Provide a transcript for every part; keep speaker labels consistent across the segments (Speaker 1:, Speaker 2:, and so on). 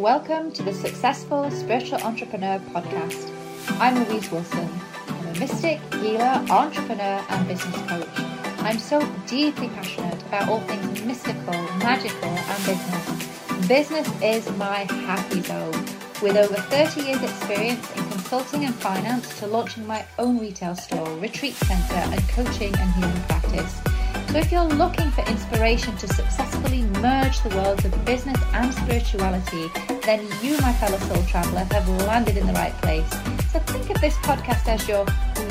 Speaker 1: Welcome to the Successful Spiritual Entrepreneur Podcast. I'm Louise Wilson. I'm a mystic, healer, entrepreneur, and business coach. I'm so deeply passionate about all things mystical, magical, and business. Business is my happy zone. With over 30 years' experience in consulting and finance to launching my own retail store, retreat centre, and coaching and healing practice. So, if you're looking for inspiration to successfully merge the worlds of business and spirituality, then you, my fellow soul traveler, have landed in the right place. So, think of this podcast as your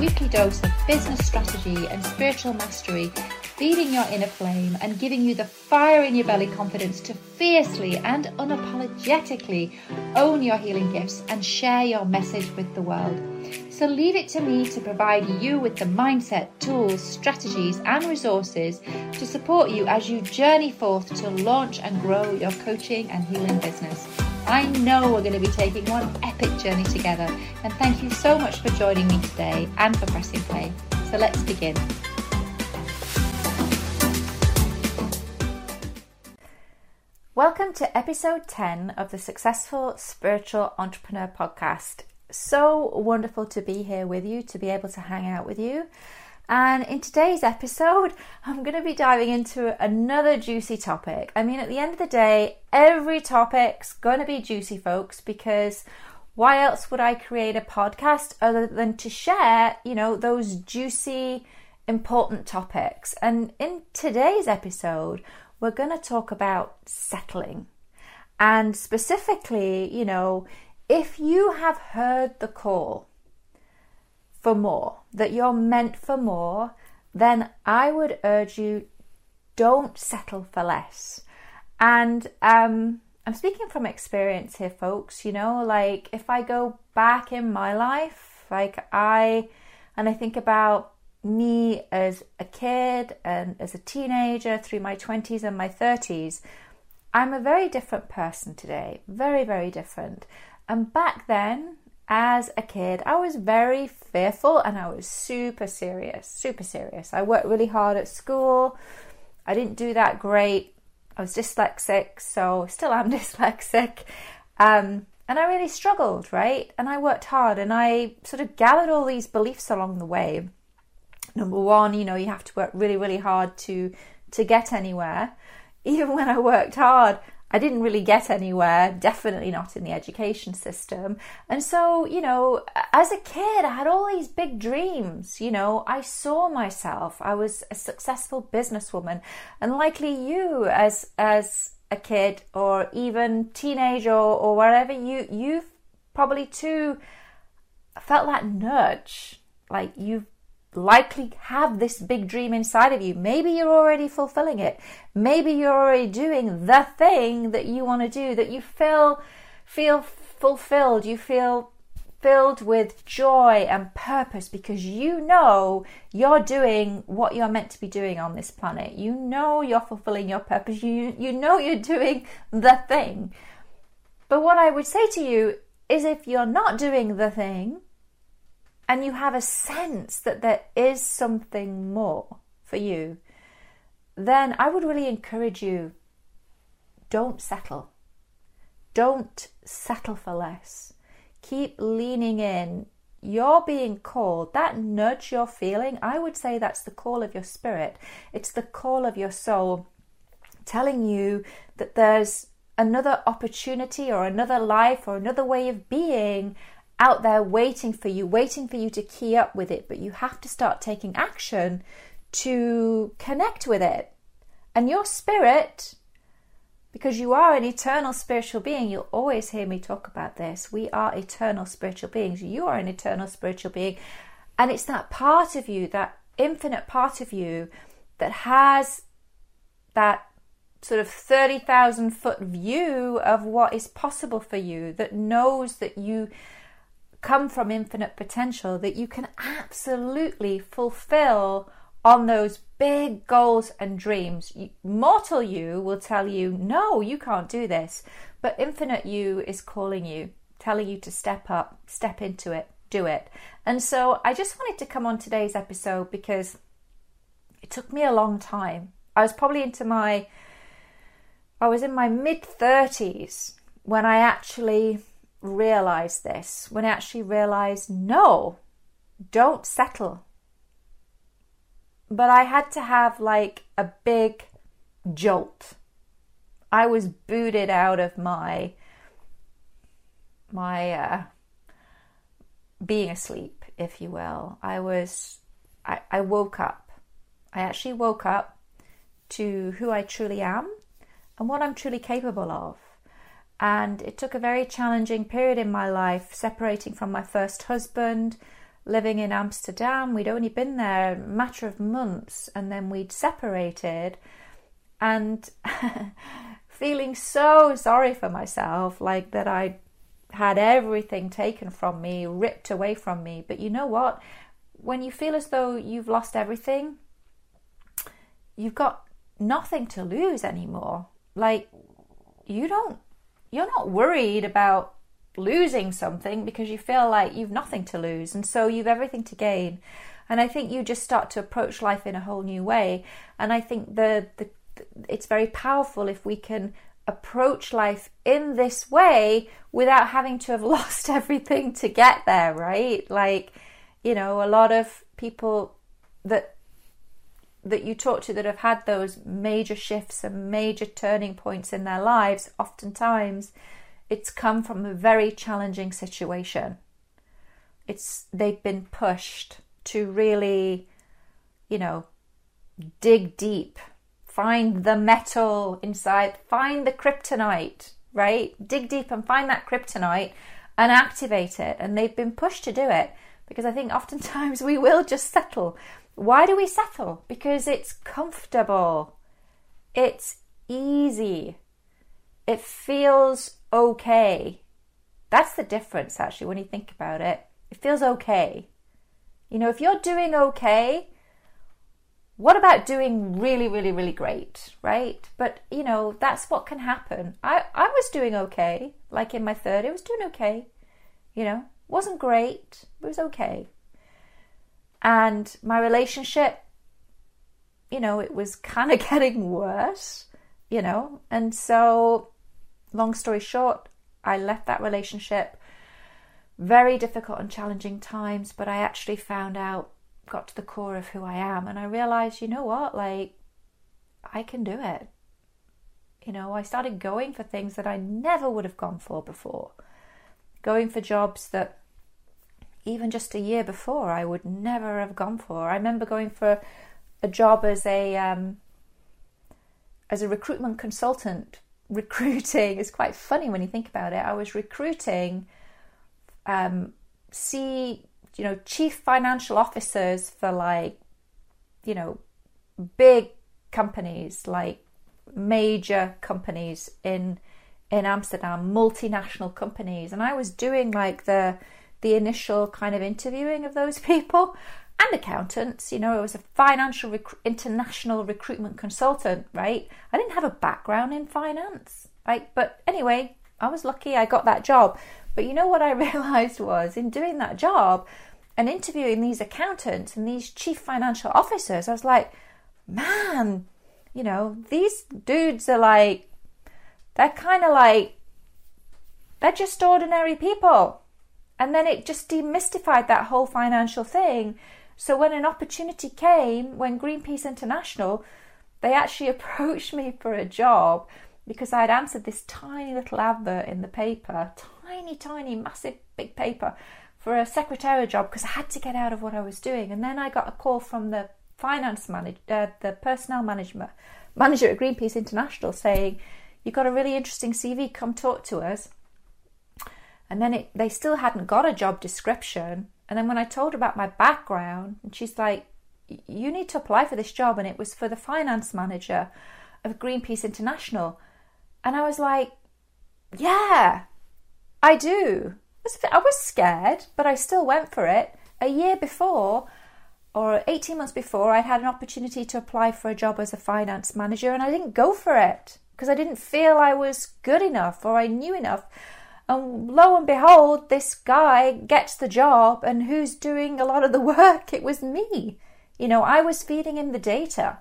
Speaker 1: weekly dose of business strategy and spiritual mastery, feeding your inner flame and giving you the fire in your belly confidence to fiercely and unapologetically own your healing gifts and share your message with the world. So leave it to me to provide you with the mindset, tools, strategies, and resources to support you as you journey forth to launch and grow your coaching and healing business. I know we're going to be taking one epic journey together, and thank you so much for joining me today and for pressing play. So let's begin. Welcome to episode 10 of the Successful Spiritual Entrepreneur Podcast so wonderful to be here with you, to be able to hang out with you. And in today's episode, I'm going to be diving into another juicy topic. I mean, at the end of the day, every topic's going to be juicy, folks, because why else would I create a podcast other than to share, you know, those juicy, important topics? And in today's episode, we're going to talk about settling. And specifically, you know, if you have heard the call for more, that you're meant for more, then I would urge you don't settle for less. And um, I'm speaking from experience here, folks. You know, like if I go back in my life, like I, and I think about me as a kid and as a teenager through my 20s and my 30s, I'm a very different person today. Very, very different. And back then, as a kid, I was very fearful and I was super serious, super serious. I worked really hard at school. I didn't do that great. I was dyslexic, so still am dyslexic. Um, and I really struggled, right? And I worked hard and I sort of gathered all these beliefs along the way. Number one, you know, you have to work really, really hard to to get anywhere. Even when I worked hard, I didn't really get anywhere, definitely not in the education system. And so, you know, as a kid, I had all these big dreams. You know, I saw myself, I was a successful businesswoman, and likely you as, as a kid or even teenager or, or you, you've probably too felt that nudge. Like you've likely have this big dream inside of you. Maybe you're already fulfilling it. Maybe you're already doing the thing that you want to do, that you feel feel fulfilled, you feel filled with joy and purpose because you know you're doing what you're meant to be doing on this planet. You know you're fulfilling your purpose. You you know you're doing the thing. But what I would say to you is if you're not doing the thing, and you have a sense that there is something more for you, then I would really encourage you don't settle. Don't settle for less. Keep leaning in. You're being called. That nudge you're feeling, I would say that's the call of your spirit. It's the call of your soul telling you that there's another opportunity or another life or another way of being out there waiting for you, waiting for you to key up with it, but you have to start taking action to connect with it. And your spirit, because you are an eternal spiritual being, you'll always hear me talk about this. We are eternal spiritual beings. You are an eternal spiritual being. And it's that part of you, that infinite part of you, that has that sort of 30,000 foot view of what is possible for you, that knows that you come from infinite potential that you can absolutely fulfill on those big goals and dreams. Mortal you will tell you, no, you can't do this. But infinite you is calling you, telling you to step up, step into it, do it. And so I just wanted to come on today's episode because it took me a long time. I was probably into my, I was in my mid 30s when I actually realized this, when I actually realized, no, don't settle. But I had to have like a big jolt. I was booted out of my my uh, being asleep, if you will. I was I, I woke up. I actually woke up to who I truly am and what I'm truly capable of. And it took a very challenging period in my life, separating from my first husband, living in Amsterdam. We'd only been there a matter of months and then we'd separated. And feeling so sorry for myself, like that I had everything taken from me, ripped away from me. But you know what? When you feel as though you've lost everything, you've got nothing to lose anymore. Like, you don't you're not worried about losing something because you feel like you've nothing to lose and so you've everything to gain. And i think you just start to approach life in a whole new way. And i think the, the it's very powerful if we can approach life in this way without having to have lost everything to get there right? Like you know a lot of people that that you talk to that have had those major shifts and major turning points in their lives, oftentimes it's come from a very challenging situation. It's they've been pushed to really, you know, dig deep, find the metal inside, find the kryptonite, right? Dig deep and find that kryptonite and activate it. And they've been pushed to do it because I think oftentimes we will just settle why do we settle? Because it's comfortable, it's easy, it feels okay. That's the difference, actually, when you think about it. It feels okay. You know, if you're doing okay, what about doing really, really, really great, right? But, you know, that's what can happen. I, I was doing okay, like in my third, I was doing okay. You know, wasn't great, but it was okay. And my relationship, you know, it was kind of getting worse, you know. And so, long story short, I left that relationship. Very difficult and challenging times, but I actually found out, got to the core of who I am, and I realized, you know what, like, I can do it. You know, I started going for things that I never would have gone for before, going for jobs that even just a year before I would never have gone for. I remember going for a job as a um, as a recruitment consultant. Recruiting is quite funny when you think about it. I was recruiting um, see you know chief financial officers for like you know big companies like major companies in in Amsterdam, multinational companies, and I was doing like the the initial kind of interviewing of those people and accountants. You know, I was a financial rec- international recruitment consultant, right? I didn't have a background in finance, right? But anyway, I was lucky I got that job. But you know what I realized was in doing that job and interviewing these accountants and these chief financial officers, I was like, man, you know, these dudes are like, they're kind of like, they're just ordinary people. And then it just demystified that whole financial thing. So when an opportunity came, when Greenpeace International, they actually approached me for a job because I had answered this tiny little advert in the paper, tiny, tiny, massive, big paper for a secretarial job because I had to get out of what I was doing. And then I got a call from the finance manager, uh, the personnel management manager at Greenpeace International saying, "You've got a really interesting CV. Come talk to us." And then it, they still hadn't got a job description. And then when I told her about my background, and she's like, You need to apply for this job. And it was for the finance manager of Greenpeace International. And I was like, Yeah, I do. I was scared, but I still went for it. A year before, or 18 months before, I'd had an opportunity to apply for a job as a finance manager, and I didn't go for it because I didn't feel I was good enough or I knew enough. And lo and behold, this guy gets the job, and who's doing a lot of the work? It was me. You know, I was feeding him the data,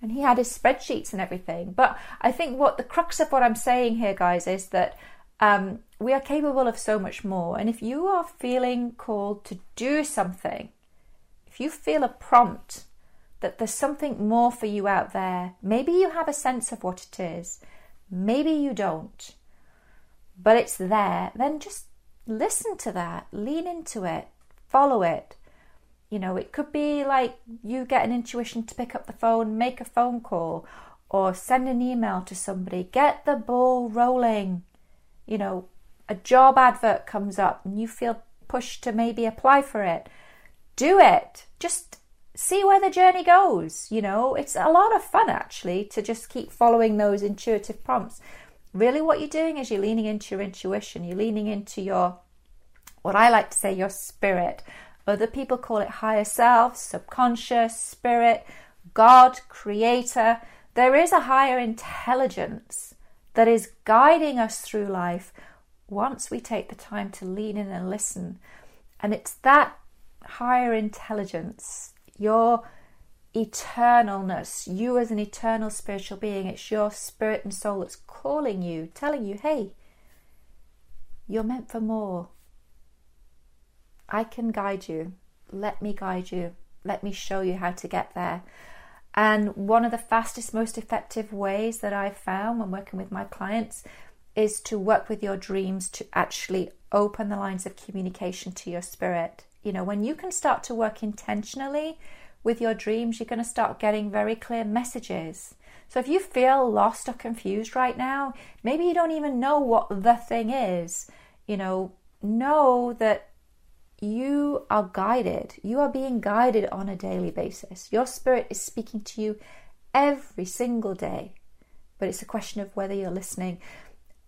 Speaker 1: and he had his spreadsheets and everything. But I think what the crux of what I'm saying here, guys, is that Um, we are capable of so much more. And if you are feeling called to do something, if you feel a prompt that there's something more for you out there, maybe you have a sense of what it is, maybe you don't, but it's there, then just listen to that, lean into it, follow it. You know, it could be like you get an intuition to pick up the phone, make a phone call, or send an email to somebody. Get the ball rolling. You know, a job advert comes up and you feel pushed to maybe apply for it. Do it. Just see where the journey goes. You know, it's a lot of fun actually to just keep following those intuitive prompts. Really, what you're doing is you're leaning into your intuition, you're leaning into your, what I like to say, your spirit. Other people call it higher self, subconscious, spirit, God, creator. There is a higher intelligence that is guiding us through life once we take the time to lean in and listen. And it's that higher intelligence, your eternalness, you as an eternal spiritual being, it's your spirit and soul that's calling you, telling you, hey, you're meant for more. I can guide you. Let me guide you. Let me show you how to get there. And one of the fastest, most effective ways that I've found when working with my clients is to work with your dreams to actually open the lines of communication to your spirit. You know, when you can start to work intentionally with your dreams, you're going to start getting very clear messages. So if you feel lost or confused right now, maybe you don't even know what the thing is, you know, know that you are guided. You are being guided on a daily basis. Your spirit is speaking to you every single day. But it's a question of whether you're listening.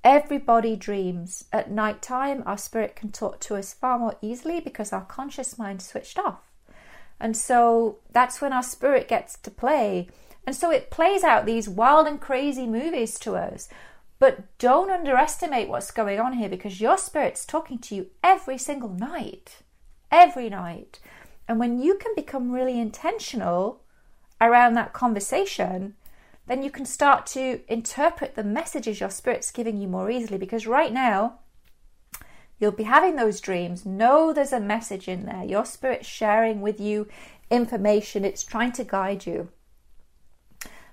Speaker 1: Everybody dreams. At night time, our spirit can talk to us far more easily because our conscious mind switched off. And so that's when our spirit gets to play. And so it plays out these wild and crazy movies to us. But don't underestimate what's going on here because your spirit's talking to you every single night. Every night. And when you can become really intentional around that conversation, then you can start to interpret the messages your spirit's giving you more easily. Because right now, you'll be having those dreams. Know there's a message in there. Your spirit's sharing with you information, it's trying to guide you.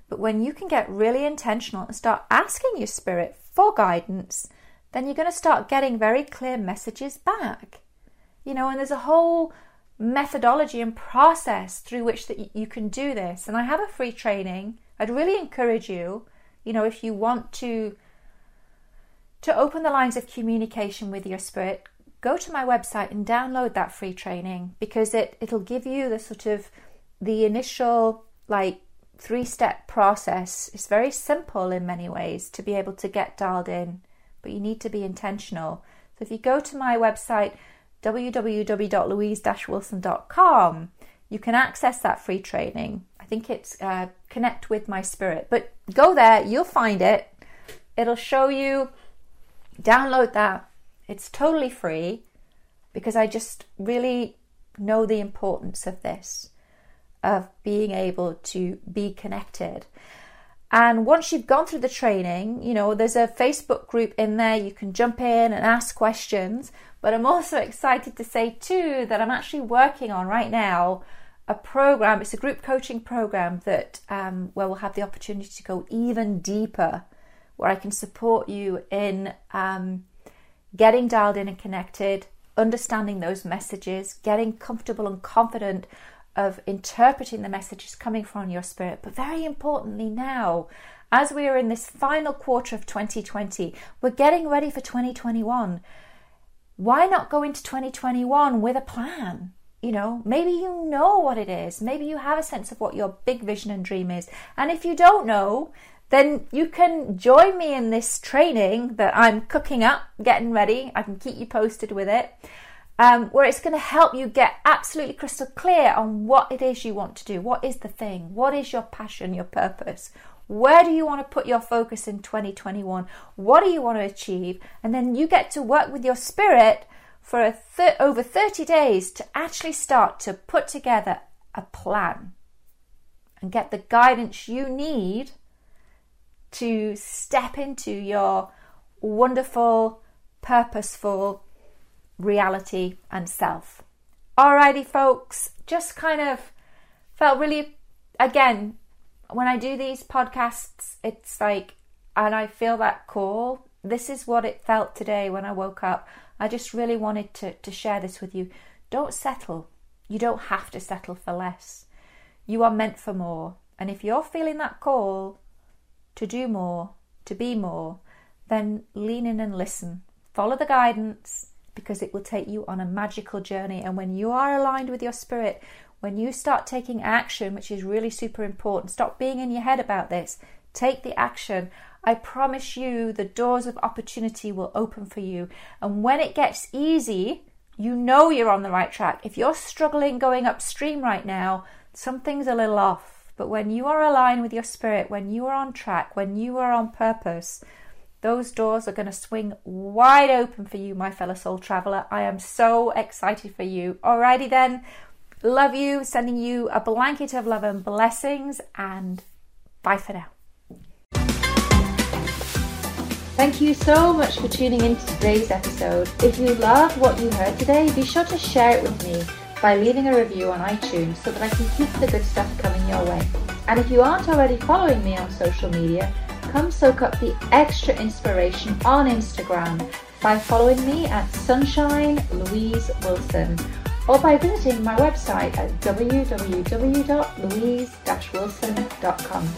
Speaker 1: But when you can get really intentional and start asking your spirit for guidance, then you're going to start getting very clear messages back. You know, and there's a whole methodology and process through which that you can do this. And I have a free training I'd really encourage you, you know, if you want to to open the lines of communication with your spirit, go to my website and download that free training because it it'll give you the sort of the initial like three step process. It's very simple in many ways to be able to get dialed in, but you need to be intentional. So if you go to my website www.louise-wilson.com, you can access that free training I think it's uh, Connect with My Spirit. But go there, you'll find it. It'll show you, download that. It's totally free because I just really know the importance of this, of being able to be connected. And once you've gone through the training, you know, there's a Facebook group in there. You can jump in and ask questions. But I'm also excited to say, too, that I'm actually working on right now a program. It's a group coaching program that um, where we'll have the opportunity to go even deeper, where I can support you in um, getting dialed in and connected, understanding those messages, getting comfortable and confident of interpreting the messages coming from your spirit. But very importantly, now, as we are in this final quarter of 2020, we're getting ready for 2021. Why not go into 2021 with a plan? You know, maybe you know what it is. Maybe you have a sense of what your big vision and dream is. And if you don't know, then you can join me in this training that I'm cooking up, getting ready. I can keep you posted with it, um, where it's going to help you get absolutely crystal clear on what it is you want to do. What is the thing? What is your passion, your purpose? Where do you want to put your focus in 2021? What do you want to achieve? And then you get to work with your spirit for th- over 30 days to actually start to put together a plan and get the guidance you need to step into your wonderful purposeful reality and self. Alrighty, folks, just kind of felt really, again, when I do these podcasts, it's like, and I feel that call. This is what it felt today when I woke up. I just really wanted to, to share this with you. Don't settle. You don't have to settle for less. You are meant for more. And if you're feeling that call to do more, to be more, then lean in and listen. Follow the guidance because it will take you on a magical journey. And when you are aligned with your spirit, when you start taking action, which is really super important, stop being in your head about this, take the action. I promise you the doors of opportunity will open for you. And when it gets easy, you know you're on the right track. If you're struggling going upstream right now, something's a little off. But when you are aligned with your spirit, when you are on track, when you are on purpose, those doors are going to swing wide open for you, my fellow soul traveler. I am so excited for you. Alrighty then. Love you, sending you a blanket of love and blessings, and bye for now. Thank you so much for tuning in to today's episode. If you love what you heard today, be sure to share it with me by leaving a review on iTunes so that I can keep the good stuff coming your way. And if you aren't already following me on social media, come soak up the extra inspiration on Instagram by following me at Sunshine Louise Wilson or by visiting my website at www.louise-wilson.com.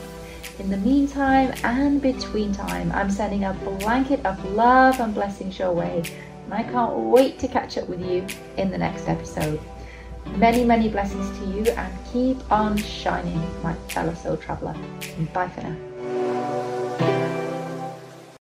Speaker 1: In the meantime and between time, I'm sending a blanket of love and blessings your way, and I can't wait to catch up with you in the next episode. Many, many blessings to you, and keep on shining, my fellow soul traveler. Bye for now.